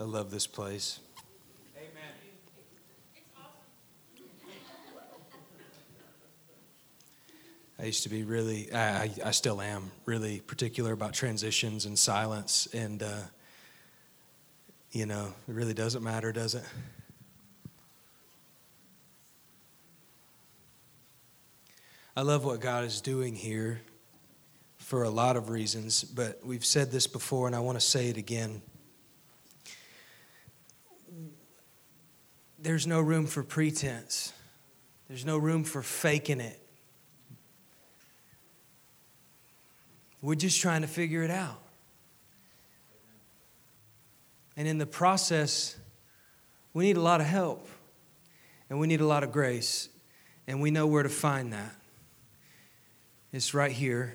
I love this place. Amen. It's awesome. I used to be really, I, I still am really particular about transitions and silence. And, uh, you know, it really doesn't matter, does it? I love what God is doing here for a lot of reasons, but we've said this before and I want to say it again. There's no room for pretense, there's no room for faking it. We're just trying to figure it out. And in the process, we need a lot of help and we need a lot of grace, and we know where to find that. It's right here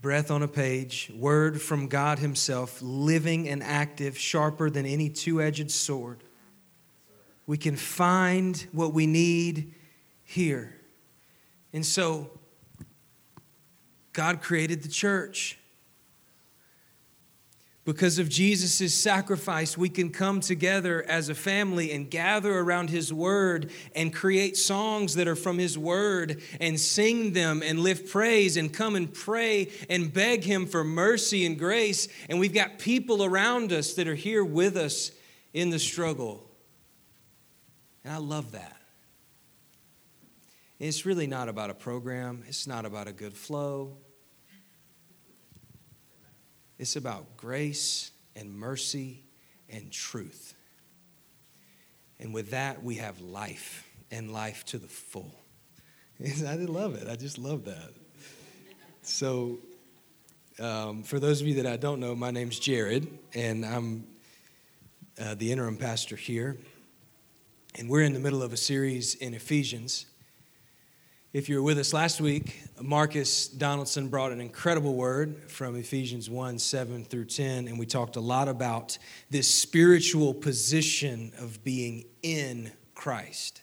breath on a page, word from God Himself, living and active, sharper than any two edged sword. We can find what we need here. And so, God created the church. Because of Jesus' sacrifice, we can come together as a family and gather around His Word and create songs that are from His Word and sing them and lift praise and come and pray and beg Him for mercy and grace. And we've got people around us that are here with us in the struggle. And I love that. It's really not about a program, it's not about a good flow. It's about grace and mercy and truth. And with that, we have life and life to the full. I love it. I just love that. So, um, for those of you that I don't know, my name's Jared, and I'm uh, the interim pastor here. And we're in the middle of a series in Ephesians. If you were with us last week, Marcus Donaldson brought an incredible word from Ephesians 1 7 through 10, and we talked a lot about this spiritual position of being in Christ.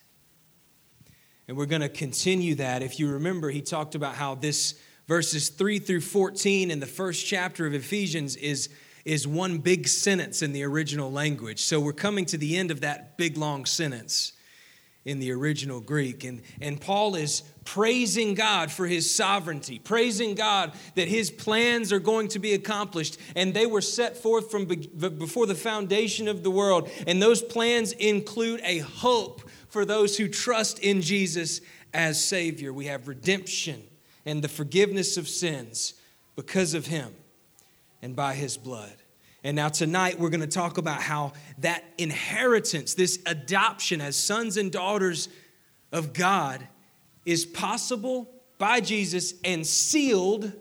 And we're going to continue that. If you remember, he talked about how this verses 3 through 14 in the first chapter of Ephesians is, is one big sentence in the original language. So we're coming to the end of that big long sentence in the original Greek. And, and Paul is praising God for his sovereignty, praising God that his plans are going to be accomplished. And they were set forth from be, before the foundation of the world. And those plans include a hope for those who trust in Jesus as Savior. We have redemption and the forgiveness of sins because of him and by his blood. And now, tonight, we're going to talk about how that inheritance, this adoption as sons and daughters of God, is possible by Jesus and sealed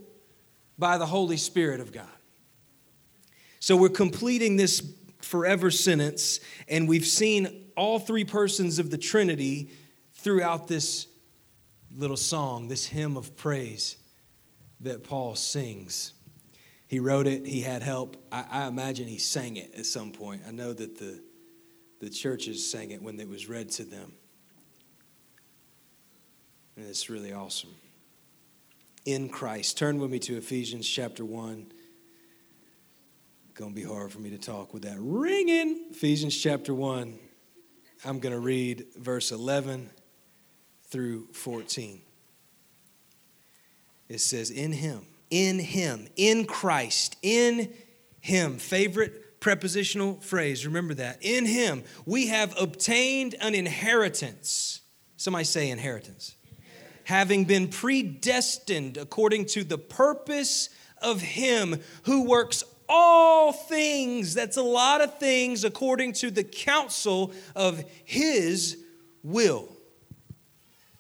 by the Holy Spirit of God. So, we're completing this forever sentence, and we've seen all three persons of the Trinity throughout this little song, this hymn of praise that Paul sings. He wrote it, he had help. I, I, imagine he sang it at some point. I know that the, the churches sang it when it was read to them. And it's really awesome. In Christ. Turn with me to Ephesians chapter 1. Gonna be hard for me to talk with that ringing. Ephesians chapter 1. I'm gonna read verse 11 through 14. It says, In him in Him, in Christ, in Him. Favorite prepositional phrase, remember that. In Him, we have obtained an inheritance. Somebody say inheritance. Having been predestined according to the purpose of Him who works all things, that's a lot of things, according to the counsel of His will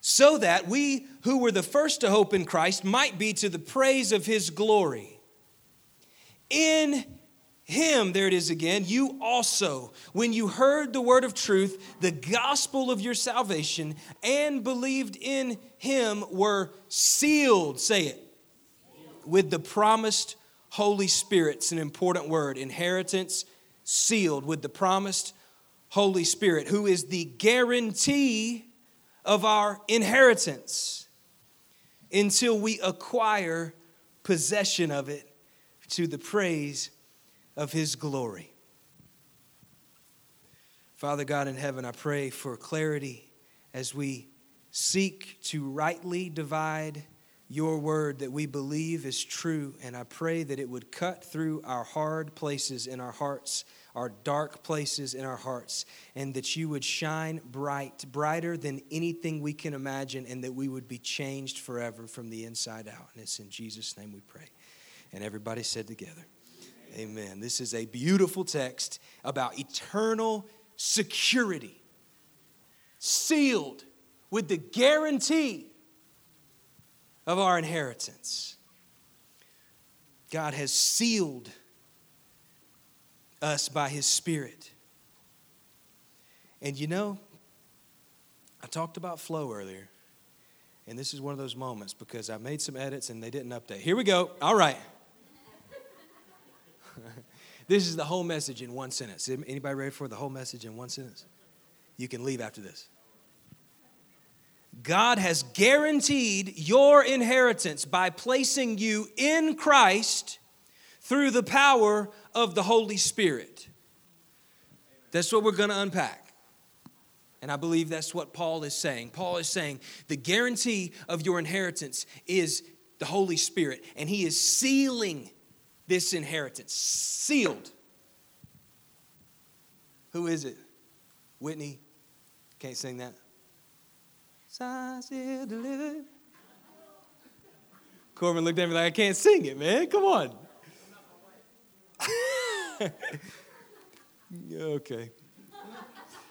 so that we who were the first to hope in Christ might be to the praise of his glory. In him, there it is again, you also, when you heard the word of truth, the gospel of your salvation, and believed in him, were sealed, say it, with the promised Holy Spirit. It's an important word. Inheritance, sealed with the promised Holy Spirit, who is the guarantee of our inheritance until we acquire possession of it to the praise of his glory. Father God in heaven, I pray for clarity as we seek to rightly divide your word that we believe is true. And I pray that it would cut through our hard places in our hearts, our dark places in our hearts, and that you would shine bright, brighter than anything we can imagine, and that we would be changed forever from the inside out. And it's in Jesus' name we pray. And everybody said together, Amen. This is a beautiful text about eternal security, sealed with the guarantee of our inheritance. God has sealed us by His Spirit. And you know, I talked about flow earlier, and this is one of those moments because I made some edits and they didn't update. Here we go. All right. this is the whole message in one sentence. Anybody ready for the whole message in one sentence? You can leave after this. God has guaranteed your inheritance by placing you in Christ through the power of the Holy Spirit. That's what we're going to unpack. And I believe that's what Paul is saying. Paul is saying the guarantee of your inheritance is the Holy Spirit, and he is sealing this inheritance. Sealed. Who is it? Whitney? Can't sing that. Corbin looked at me like, I can't sing it, man. Come on. okay.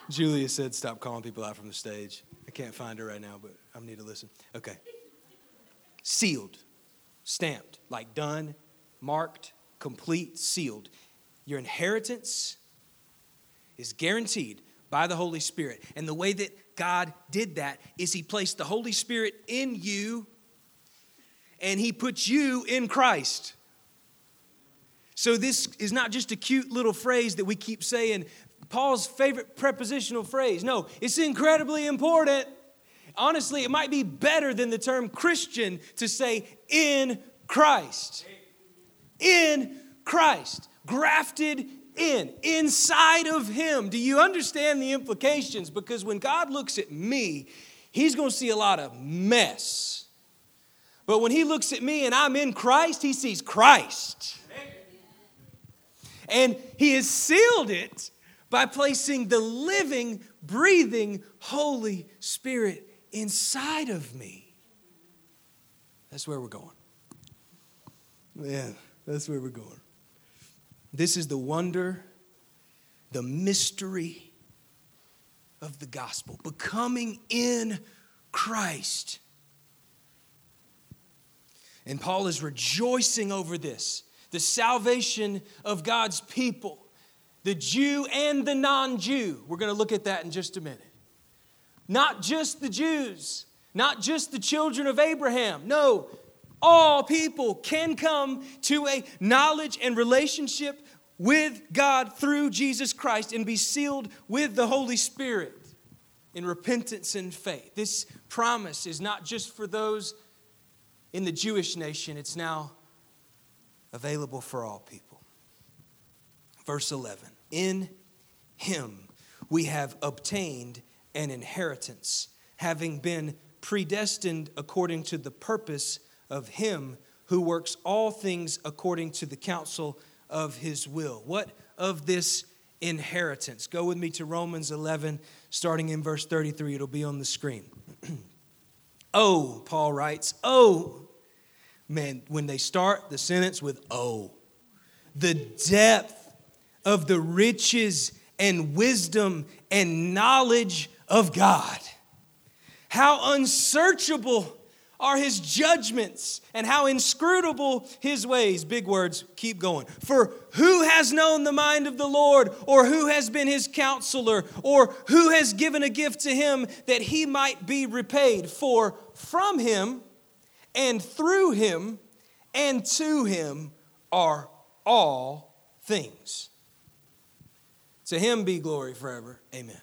Julia said, stop calling people out from the stage. I can't find her right now, but I need to listen. Okay. Sealed, stamped, like done, marked, complete, sealed. Your inheritance is guaranteed by the Holy Spirit. And the way that God did that is He placed the Holy Spirit in you and He put you in Christ. So, this is not just a cute little phrase that we keep saying, Paul's favorite prepositional phrase. No, it's incredibly important. Honestly, it might be better than the term Christian to say in Christ. In Christ, grafted in, inside of Him. Do you understand the implications? Because when God looks at me, He's going to see a lot of mess. But when He looks at me and I'm in Christ, He sees Christ. And He has sealed it by placing the living, breathing Holy Spirit inside of me. That's where we're going. Man, that's where we're going. This is the wonder, the mystery of the gospel, becoming in Christ. And Paul is rejoicing over this the salvation of God's people, the Jew and the non Jew. We're going to look at that in just a minute. Not just the Jews, not just the children of Abraham. No, all people can come to a knowledge and relationship with God through Jesus Christ and be sealed with the Holy Spirit in repentance and faith. This promise is not just for those in the Jewish nation, it's now available for all people. Verse 11 In him we have obtained an inheritance, having been predestined according to the purpose of him who works all things according to the counsel of his will. What of this inheritance? Go with me to Romans 11, starting in verse 33. It'll be on the screen. oh, Paul writes, oh, man, when they start the sentence with oh, the depth of the riches and wisdom and knowledge of God. How unsearchable are his judgments and how inscrutable his ways. Big words, keep going. For who has known the mind of the Lord, or who has been his counselor, or who has given a gift to him that he might be repaid? For from him and through him and to him are all things. To him be glory forever. Amen.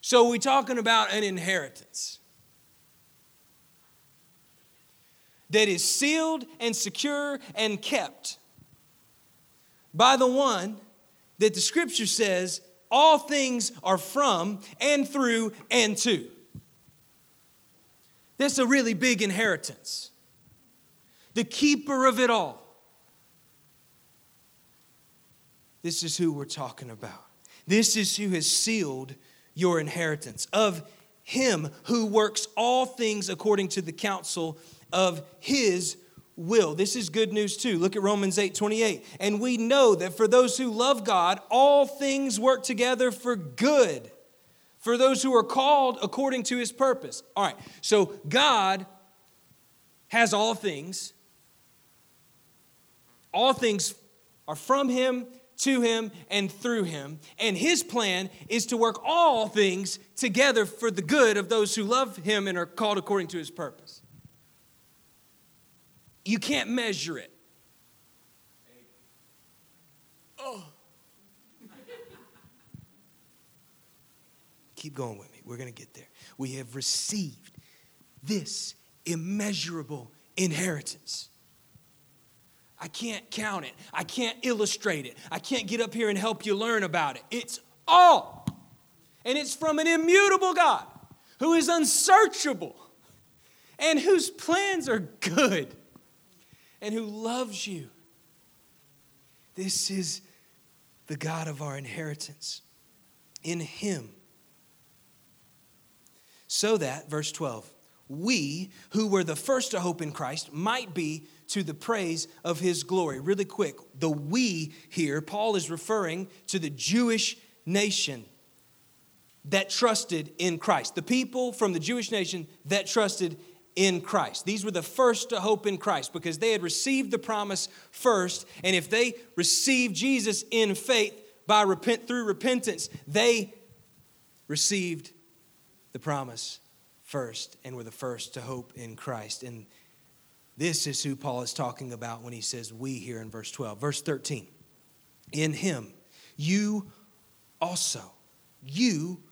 So, we're talking about an inheritance. that is sealed and secure and kept by the one that the scripture says all things are from and through and to. That's a really big inheritance. The keeper of it all. This is who we're talking about. This is who has sealed your inheritance. Of him who works all things according to the counsel of his will. This is good news too. Look at Romans 8 28. And we know that for those who love God, all things work together for good. For those who are called according to his purpose. All right, so God has all things. All things are from him, to him, and through him. And his plan is to work all things together for the good of those who love him and are called according to his purpose. You can't measure it. Keep going with me. We're going to get there. We have received this immeasurable inheritance. I can't count it. I can't illustrate it. I can't get up here and help you learn about it. It's all. And it's from an immutable God who is unsearchable and whose plans are good and who loves you. This is the God of our inheritance. In Him. So that, verse 12, we who were the first to hope in Christ might be to the praise of his glory. Really quick, the we here, Paul is referring to the Jewish nation that trusted in Christ, the people from the Jewish nation that trusted in Christ. These were the first to hope in Christ because they had received the promise first, and if they received Jesus in faith by repent through repentance, they received the promise first and were the first to hope in Christ. And this is who Paul is talking about when he says we here in verse 12. Verse 13. In him you also you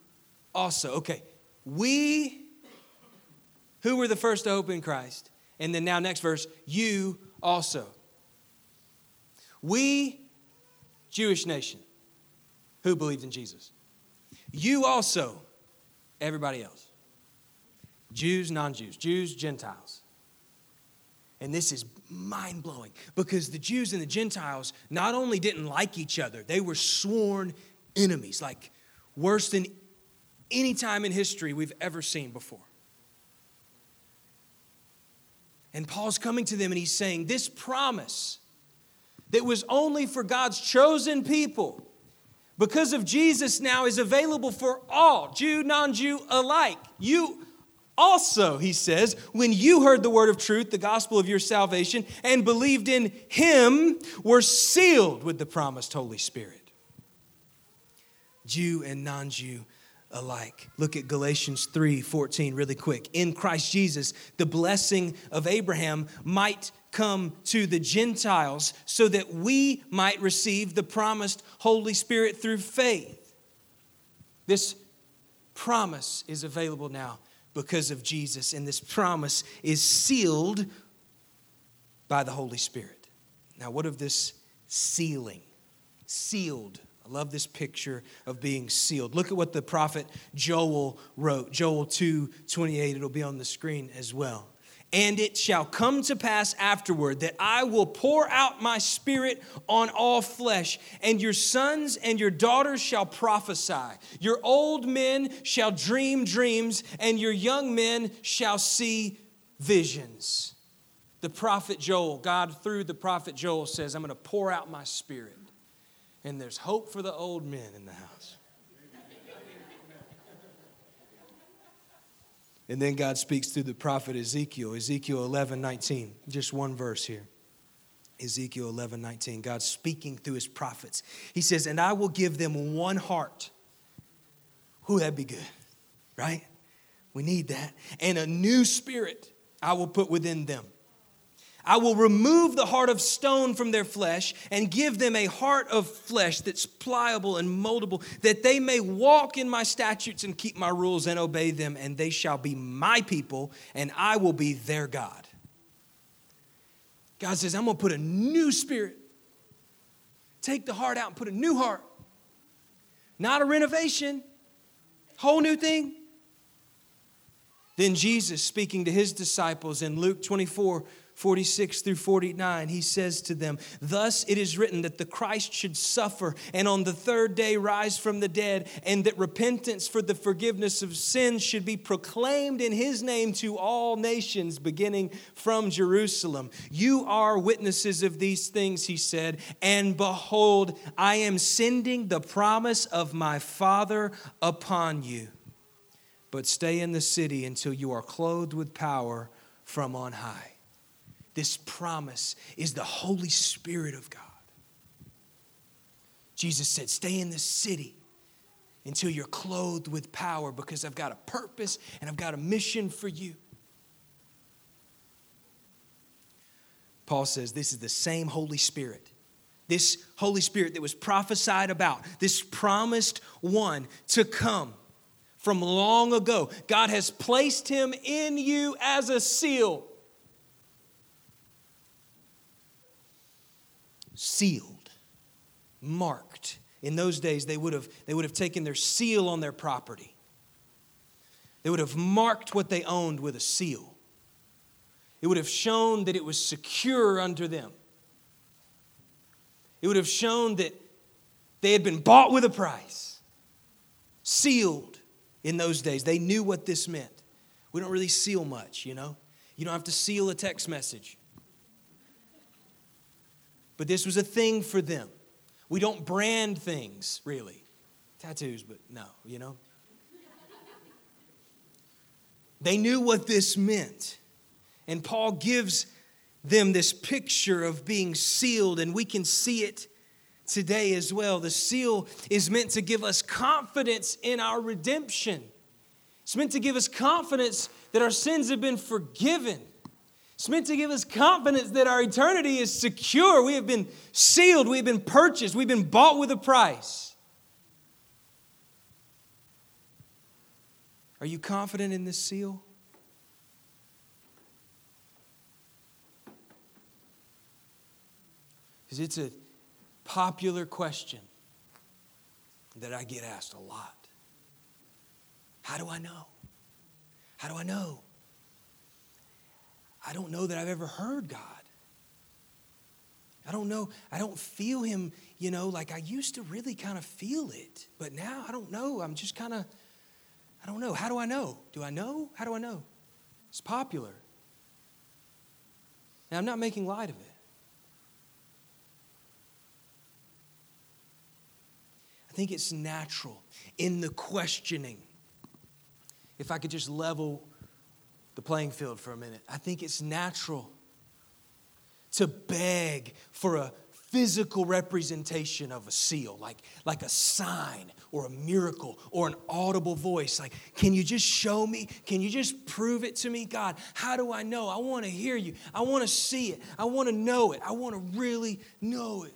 also. Okay. We who were the first to hope in Christ. And then now, next verse, you also. We, Jewish nation, who believed in Jesus. You also, everybody else. Jews, non Jews, Jews, Gentiles. And this is mind blowing because the Jews and the Gentiles not only didn't like each other, they were sworn enemies, like worse than any time in history we've ever seen before. And Paul's coming to them and he's saying, This promise that was only for God's chosen people, because of Jesus now, is available for all, Jew, non Jew alike. You also, he says, when you heard the word of truth, the gospel of your salvation, and believed in him, were sealed with the promised Holy Spirit. Jew and non Jew alike. Look at Galatians 3 14 really quick. In Christ Jesus, the blessing of Abraham might come to the Gentiles so that we might receive the promised Holy Spirit through faith. This promise is available now because of Jesus, and this promise is sealed by the Holy Spirit. Now, what of this sealing? Sealed I love this picture of being sealed. Look at what the prophet Joel wrote. Joel 2 28, it'll be on the screen as well. And it shall come to pass afterward that I will pour out my spirit on all flesh, and your sons and your daughters shall prophesy. Your old men shall dream dreams, and your young men shall see visions. The prophet Joel, God through the prophet Joel says, I'm going to pour out my spirit and there's hope for the old men in the house. And then God speaks through the prophet Ezekiel, Ezekiel 11 19, just one verse here. Ezekiel 11 19, God speaking through his prophets. He says, And I will give them one heart. Who that'd be good, right? We need that. And a new spirit I will put within them. I will remove the heart of stone from their flesh and give them a heart of flesh that's pliable and moldable, that they may walk in my statutes and keep my rules and obey them, and they shall be my people, and I will be their God. God says, I'm going to put a new spirit. Take the heart out and put a new heart. not a renovation, whole new thing. Then Jesus, speaking to his disciples in Luke 24, 46 through 49, he says to them, Thus it is written that the Christ should suffer and on the third day rise from the dead, and that repentance for the forgiveness of sins should be proclaimed in his name to all nations, beginning from Jerusalem. You are witnesses of these things, he said, and behold, I am sending the promise of my Father upon you. But stay in the city until you are clothed with power from on high. This promise is the Holy Spirit of God. Jesus said, Stay in this city until you're clothed with power because I've got a purpose and I've got a mission for you. Paul says this is the same Holy Spirit. This Holy Spirit that was prophesied about, this promised one to come from long ago. God has placed him in you as a seal. Sealed, marked. In those days, they would have, they would have taken their seal on their property. They would have marked what they owned with a seal. It would have shown that it was secure under them. It would have shown that they had been bought with a price, sealed in those days. They knew what this meant. We don't really seal much, you know? You don't have to seal a text message. But this was a thing for them. We don't brand things, really. Tattoos, but no, you know? They knew what this meant. And Paul gives them this picture of being sealed, and we can see it today as well. The seal is meant to give us confidence in our redemption, it's meant to give us confidence that our sins have been forgiven. It's meant to give us confidence that our eternity is secure. We have been sealed, we have been purchased, we've been bought with a price. Are you confident in this seal? Because it's a popular question that I get asked a lot. How do I know? How do I know? I don't know that I've ever heard God. I don't know. I don't feel Him, you know, like I used to really kind of feel it. But now I don't know. I'm just kind of, I don't know. How do I know? Do I know? How do I know? It's popular. Now, I'm not making light of it. I think it's natural in the questioning. If I could just level the playing field for a minute. I think it's natural to beg for a physical representation of a seal, like, like a sign or a miracle or an audible voice. Like, can you just show me? Can you just prove it to me? God, how do I know? I want to hear you. I want to see it. I want to know it. I want to really know it.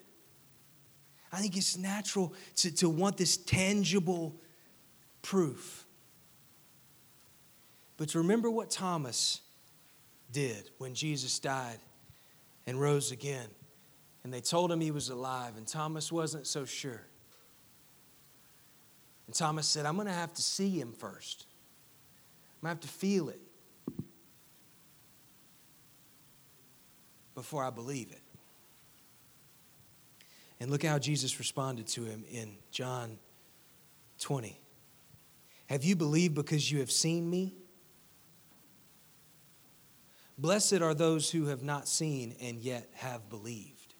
I think it's natural to, to want this tangible proof. But to remember what Thomas did when Jesus died and rose again. And they told him he was alive, and Thomas wasn't so sure. And Thomas said, I'm going to have to see him first. I'm going to have to feel it before I believe it. And look how Jesus responded to him in John 20. Have you believed because you have seen me? Blessed are those who have not seen and yet have believed.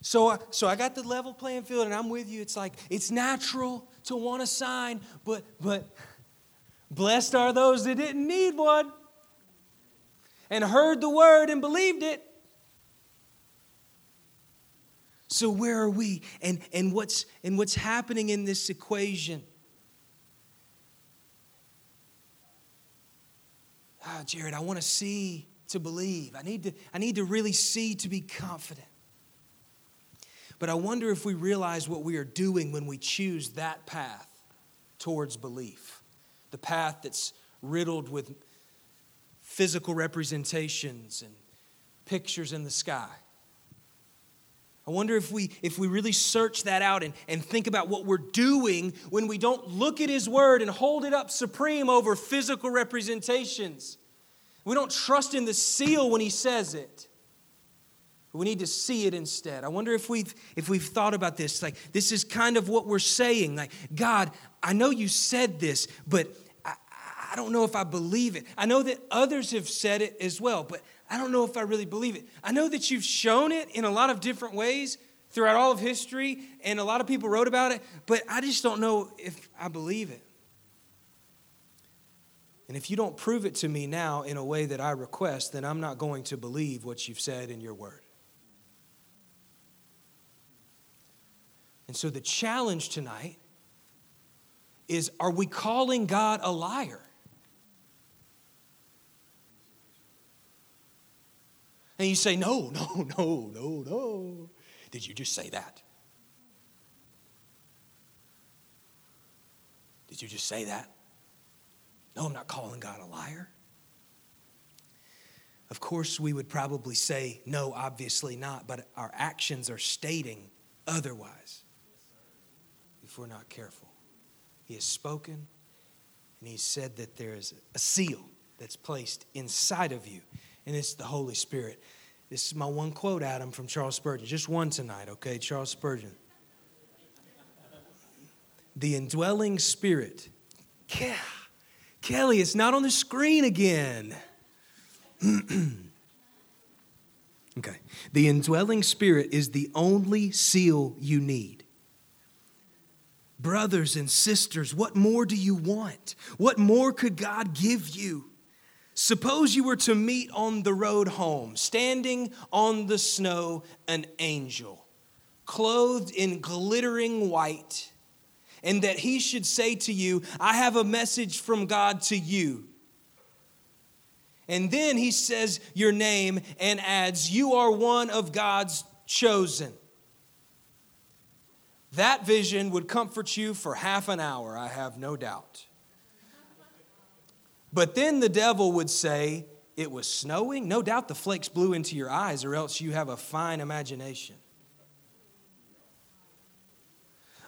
So, so I got the level playing field and I'm with you. It's like it's natural to want a sign, but but blessed are those that didn't need one and heard the word and believed it. So where are we? And and what's and what's happening in this equation? Ah, Jared, I want to see to believe. I need to, I need to really see to be confident. But I wonder if we realize what we are doing when we choose that path towards belief, the path that's riddled with physical representations and pictures in the sky. I wonder if we if we really search that out and, and think about what we're doing when we don't look at his word and hold it up supreme over physical representations. We don't trust in the seal when he says it. We need to see it instead. I wonder if we've if we've thought about this. Like this is kind of what we're saying. Like, God, I know you said this, but I, don't know if I believe it. I know that others have said it as well, but I don't know if I really believe it. I know that you've shown it in a lot of different ways throughout all of history, and a lot of people wrote about it, but I just don't know if I believe it. And if you don't prove it to me now in a way that I request, then I'm not going to believe what you've said in your word. And so the challenge tonight is are we calling God a liar? And you say, No, no, no, no, no. Did you just say that? Did you just say that? No, I'm not calling God a liar. Of course, we would probably say, no, obviously not, but our actions are stating otherwise if we're not careful. He has spoken, and He said that there is a seal that's placed inside of you and it's the Holy Spirit. This is my one quote, Adam, from Charles Spurgeon. Just one tonight, okay? Charles Spurgeon. The indwelling spirit. Yeah. Kelly, it's not on the screen again. okay. The indwelling spirit is the only seal you need. Brothers and sisters, what more do you want? What more could God give you? Suppose you were to meet on the road home, standing on the snow, an angel, clothed in glittering white, and that he should say to you, I have a message from God to you. And then he says your name and adds, You are one of God's chosen. That vision would comfort you for half an hour, I have no doubt. But then the devil would say, It was snowing? No doubt the flakes blew into your eyes, or else you have a fine imagination.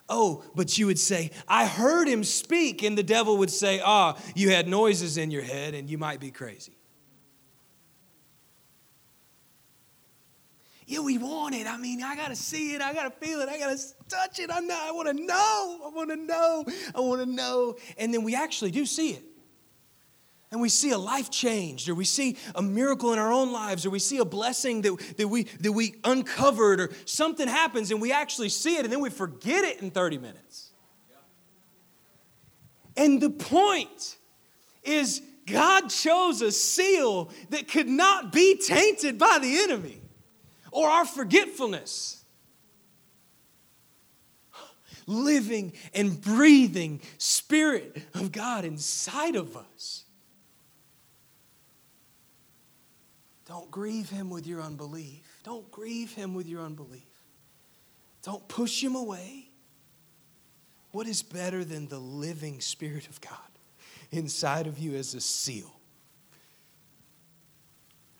Oh, but you would say, I heard him speak. And the devil would say, Ah, you had noises in your head and you might be crazy. Yeah, we want it. I mean, I got to see it. I got to feel it. I got to touch it. I know. I want to know. I want to know. I want to know. And then we actually do see it and we see a life changed, or we see a miracle in our own lives, or we see a blessing that, that, we, that we uncovered, or something happens and we actually see it and then we forget it in 30 minutes. And the point is, God chose a seal that could not be tainted by the enemy or our forgetfulness. Living and breathing Spirit of God inside of us. Don't grieve him with your unbelief. Don't grieve him with your unbelief. Don't push him away. What is better than the living Spirit of God inside of you as a seal?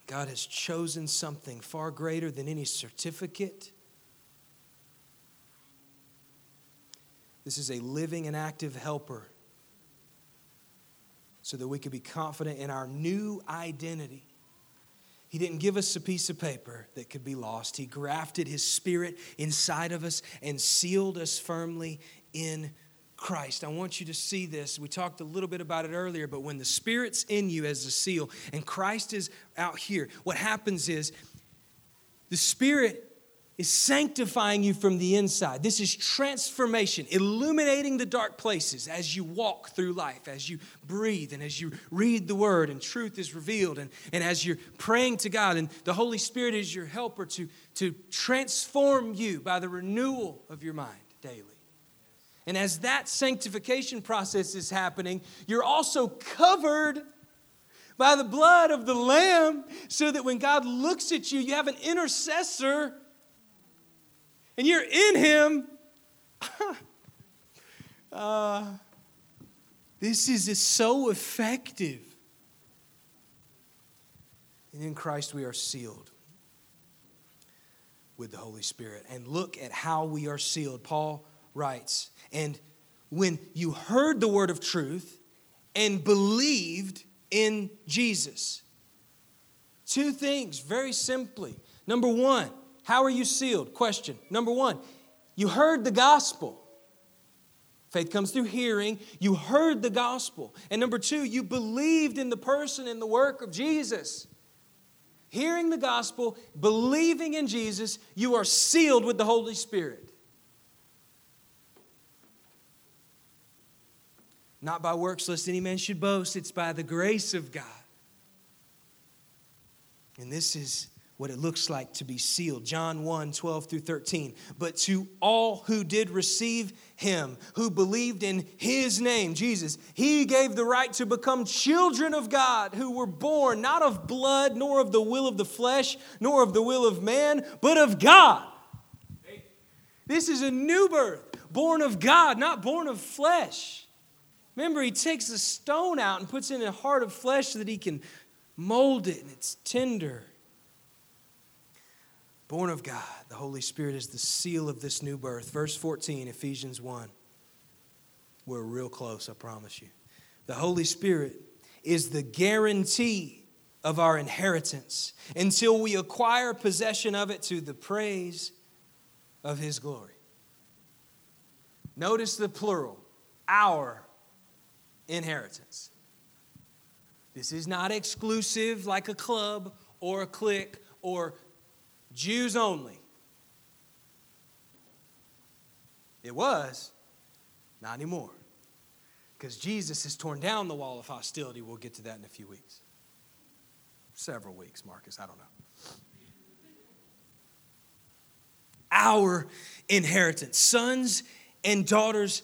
God has chosen something far greater than any certificate. This is a living and active helper so that we can be confident in our new identity. He didn't give us a piece of paper that could be lost. He grafted His Spirit inside of us and sealed us firmly in Christ. I want you to see this. We talked a little bit about it earlier, but when the Spirit's in you as a seal and Christ is out here, what happens is the Spirit is sanctifying you from the inside. This is transformation, illuminating the dark places as you walk through life, as you breathe, and as you read the word, and truth is revealed, and, and as you're praying to God, and the Holy Spirit is your helper to, to transform you by the renewal of your mind daily. And as that sanctification process is happening, you're also covered by the blood of the Lamb, so that when God looks at you, you have an intercessor and you're in Him, uh, this is so effective. And in Christ we are sealed. with the Holy Spirit. And look at how we are sealed. Paul writes, and when you heard the word of truth and believed in Jesus. Two things, very simply. Number one, how are you sealed? Question. Number one, you heard the gospel. Faith comes through hearing. You heard the gospel. And number two, you believed in the person and the work of Jesus. Hearing the gospel, believing in Jesus, you are sealed with the Holy Spirit. Not by works, lest any man should boast. It's by the grace of God. And this is what it looks like to be sealed. John 1 12 through 13. But to all who did receive him, who believed in his name, Jesus, he gave the right to become children of God, who were born not of blood, nor of the will of the flesh, nor of the will of man, but of God. This is a new birth, born of God, not born of flesh. Remember, he takes a stone out and puts it in a heart of flesh so that he can mold it and it's tender. Born of God, the Holy Spirit is the seal of this new birth. Verse 14, Ephesians 1. We're real close, I promise you. The Holy Spirit is the guarantee of our inheritance until we acquire possession of it to the praise of His glory. Notice the plural, our inheritance. This is not exclusive like a club or a clique or Jews only. It was, not anymore. Because Jesus has torn down the wall of hostility. We'll get to that in a few weeks. Several weeks, Marcus, I don't know. Our inheritance, sons and daughters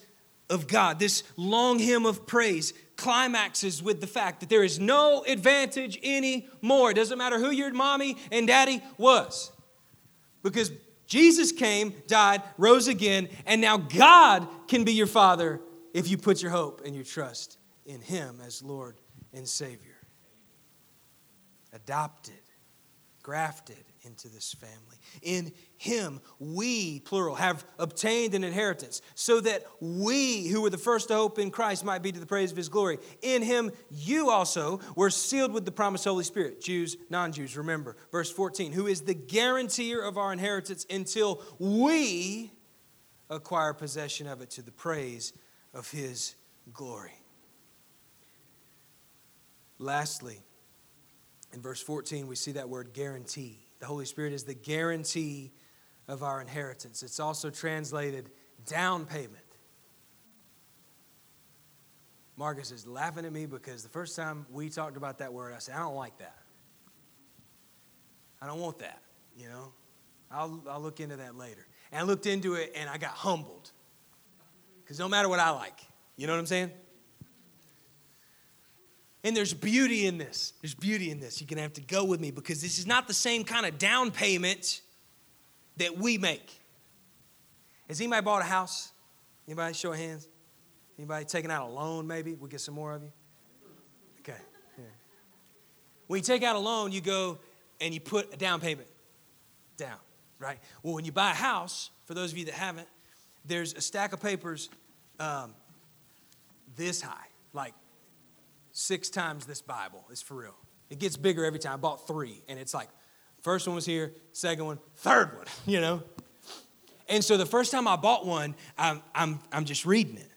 of God. This long hymn of praise climaxes with the fact that there is no advantage anymore. It doesn't matter who your mommy and daddy was. Because Jesus came, died, rose again, and now God can be your father if you put your hope and your trust in Him as Lord and Savior. Adopted, grafted into this family. In him, we, plural, have obtained an inheritance, so that we, who were the first to hope in Christ, might be to the praise of his glory. In him, you also were sealed with the promised Holy Spirit, Jews, non Jews. Remember, verse 14, who is the guarantor of our inheritance until we acquire possession of it to the praise of his glory. Lastly, in verse 14, we see that word guarantee. The Holy Spirit is the guarantee of our inheritance. It's also translated down payment. Marcus is laughing at me because the first time we talked about that word, I said, I don't like that. I don't want that, you know? I'll, I'll look into that later. And I looked into it and I got humbled. Because no matter what I like, you know what I'm saying? And there's beauty in this. There's beauty in this. You're going to have to go with me because this is not the same kind of down payment that we make. Has anybody bought a house? Anybody show hands? Anybody taking out a loan maybe? We'll get some more of you. Okay. Yeah. When you take out a loan, you go and you put a down payment down, right? Well, when you buy a house, for those of you that haven't, there's a stack of papers um, this high, like six times this Bible. It's for real. It gets bigger every time. I bought three, and it's like First one was here, second one, third one, you know? And so the first time I bought one, I'm, I'm, I'm just reading it.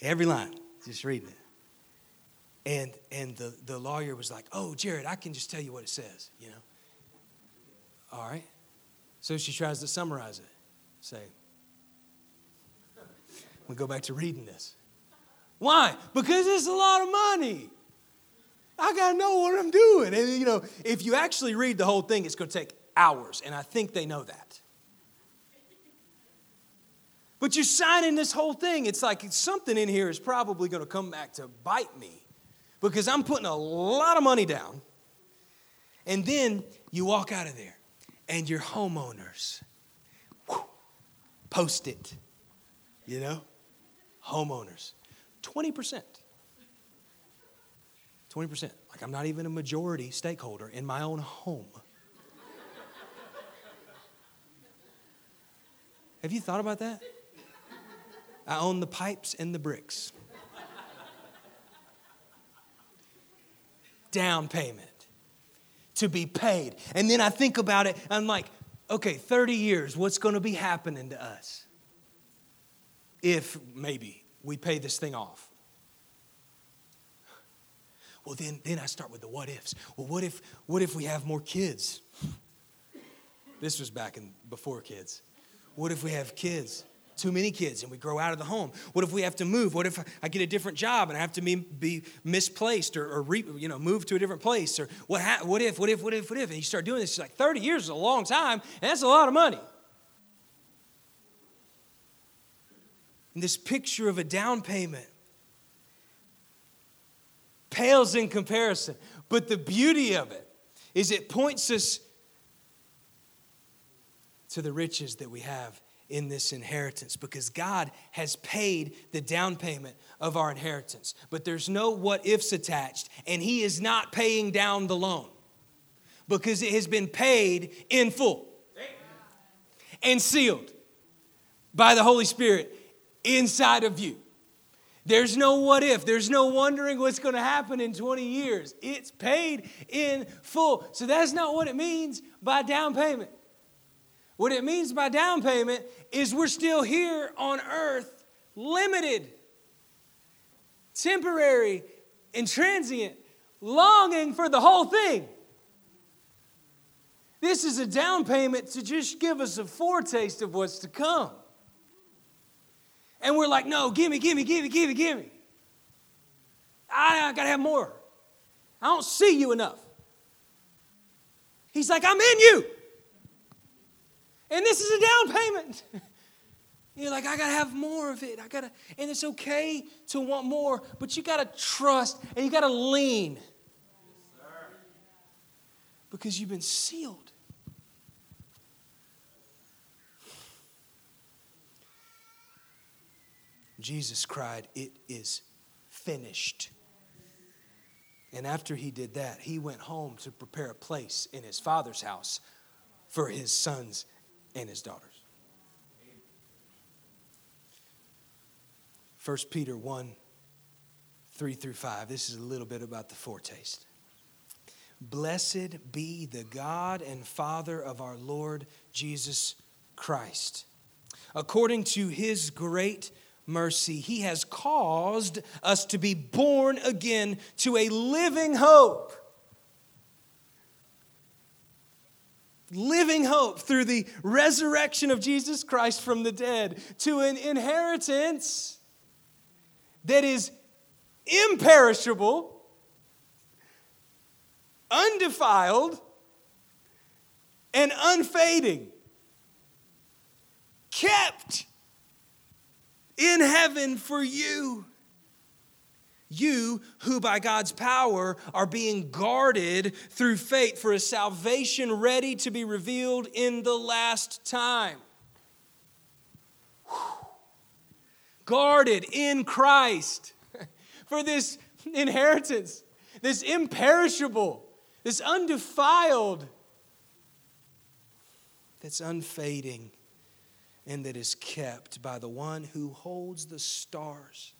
Every line, just reading it. And, and the, the lawyer was like, Oh, Jared, I can just tell you what it says, you know? All right. So she tries to summarize it. Say, we go back to reading this. Why? Because it's a lot of money. I got to know what I'm doing. And, you know, if you actually read the whole thing, it's going to take hours. And I think they know that. But you're signing this whole thing. It's like something in here is probably going to come back to bite me because I'm putting a lot of money down. And then you walk out of there and your homeowners post it, you know? Homeowners, 20%. 20%. Like I'm not even a majority stakeholder in my own home. Have you thought about that? I own the pipes and the bricks. Down payment to be paid. And then I think about it, I'm like, okay, 30 years, what's going to be happening to us if maybe we pay this thing off? Well, then, then I start with the what ifs. Well, what if, what if we have more kids? This was back in before kids. What if we have kids? Too many kids and we grow out of the home. What if we have to move? What if I get a different job and I have to be, be misplaced or, or re, you know move to a different place? Or what, ha- what if? What if? What if? What if? And you start doing this. It's like 30 years is a long time, and that's a lot of money. This picture of a down payment pales in comparison. But the beauty of it is it points us to the riches that we have in this inheritance because God has paid the down payment of our inheritance. But there's no what ifs attached, and He is not paying down the loan because it has been paid in full and sealed by the Holy Spirit inside of you. There's no what if. There's no wondering what's going to happen in 20 years. It's paid in full. So that's not what it means by down payment. What it means by down payment is we're still here on earth, limited, temporary, and transient, longing for the whole thing. This is a down payment to just give us a foretaste of what's to come. And we're like, no, give me, give me, give me, give me, give me. I, I gotta have more. I don't see you enough. He's like, I'm in you. And this is a down payment. You're like, I gotta have more of it. I gotta, and it's okay to want more, but you gotta trust and you gotta lean. Yes, because you've been sealed. Jesus cried, It is finished. And after he did that, he went home to prepare a place in his father's house for his sons and his daughters. 1 Peter 1 3 through 5. This is a little bit about the foretaste. Blessed be the God and Father of our Lord Jesus Christ. According to his great mercy, he has caused us to be born again to a living hope. Living hope through the resurrection of Jesus Christ from the dead to an inheritance that is imperishable, undefiled, and unfading, kept in heaven for you. You who by God's power are being guarded through faith for a salvation ready to be revealed in the last time. Whew. Guarded in Christ for this inheritance, this imperishable, this undefiled, that's unfading and that is kept by the one who holds the stars,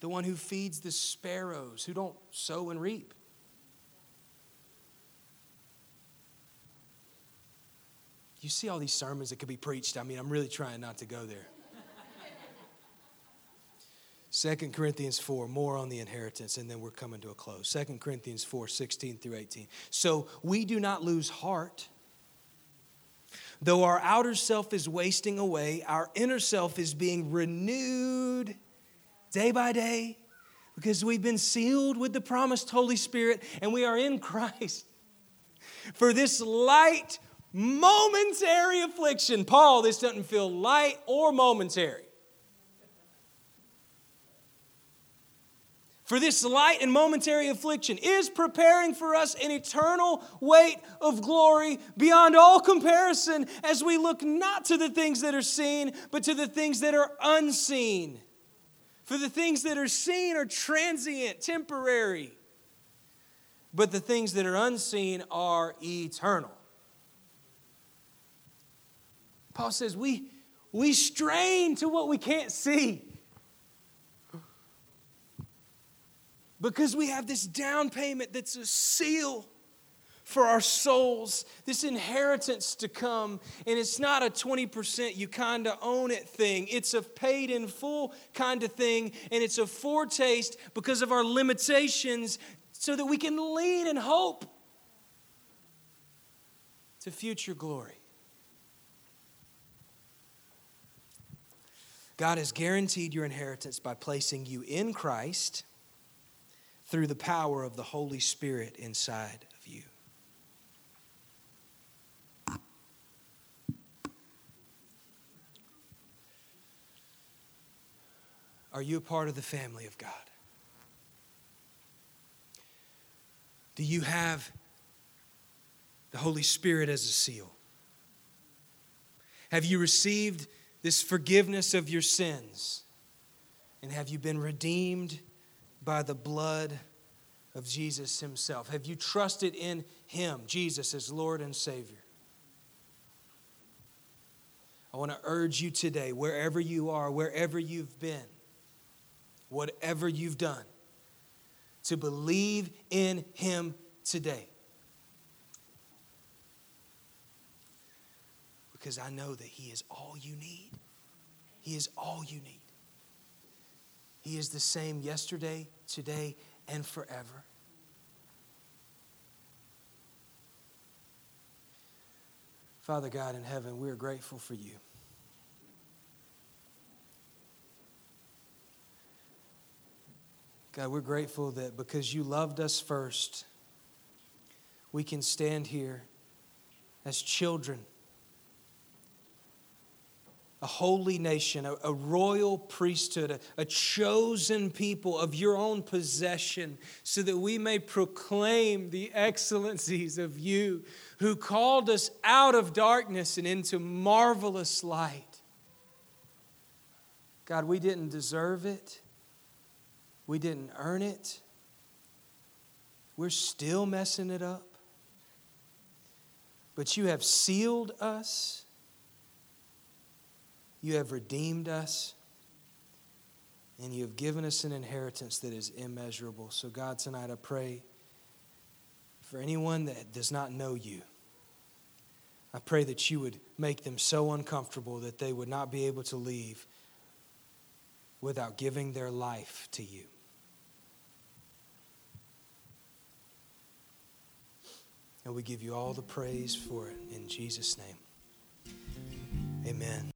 the one who feeds the sparrows who don't sow and reap. You see all these sermons that could be preached. I mean, I'm really trying not to go there. 2 Corinthians 4, more on the inheritance, and then we're coming to a close. 2 Corinthians 4, 16 through 18. So we do not lose heart. Though our outer self is wasting away, our inner self is being renewed day by day because we've been sealed with the promised Holy Spirit and we are in Christ. For this light, momentary affliction, Paul, this doesn't feel light or momentary. For this light and momentary affliction is preparing for us an eternal weight of glory beyond all comparison as we look not to the things that are seen, but to the things that are unseen. For the things that are seen are transient, temporary, but the things that are unseen are eternal. Paul says, We, we strain to what we can't see. Because we have this down payment that's a seal for our souls, this inheritance to come. And it's not a 20% you kind of own it thing, it's a paid in full kind of thing. And it's a foretaste because of our limitations so that we can lead and hope to future glory. God has guaranteed your inheritance by placing you in Christ through the power of the Holy Spirit inside of you. Are you a part of the family of God? Do you have the Holy Spirit as a seal? Have you received this forgiveness of your sins? And have you been redeemed by the blood of Jesus Himself? Have you trusted in Him, Jesus, as Lord and Savior? I want to urge you today, wherever you are, wherever you've been, whatever you've done, to believe in Him today. Because I know that He is all you need. He is all you need. He is the same yesterday, today, and forever. Father God in heaven, we are grateful for you. God, we're grateful that because you loved us first, we can stand here as children a holy nation, a, a royal priesthood, a, a chosen people of your own possession, so that we may proclaim the excellencies of you who called us out of darkness and into marvelous light. God, we didn't deserve it. We didn't earn it. We're still messing it up. But you have sealed us you have redeemed us, and you have given us an inheritance that is immeasurable. So, God, tonight I pray for anyone that does not know you. I pray that you would make them so uncomfortable that they would not be able to leave without giving their life to you. And we give you all the praise for it in Jesus' name. Amen.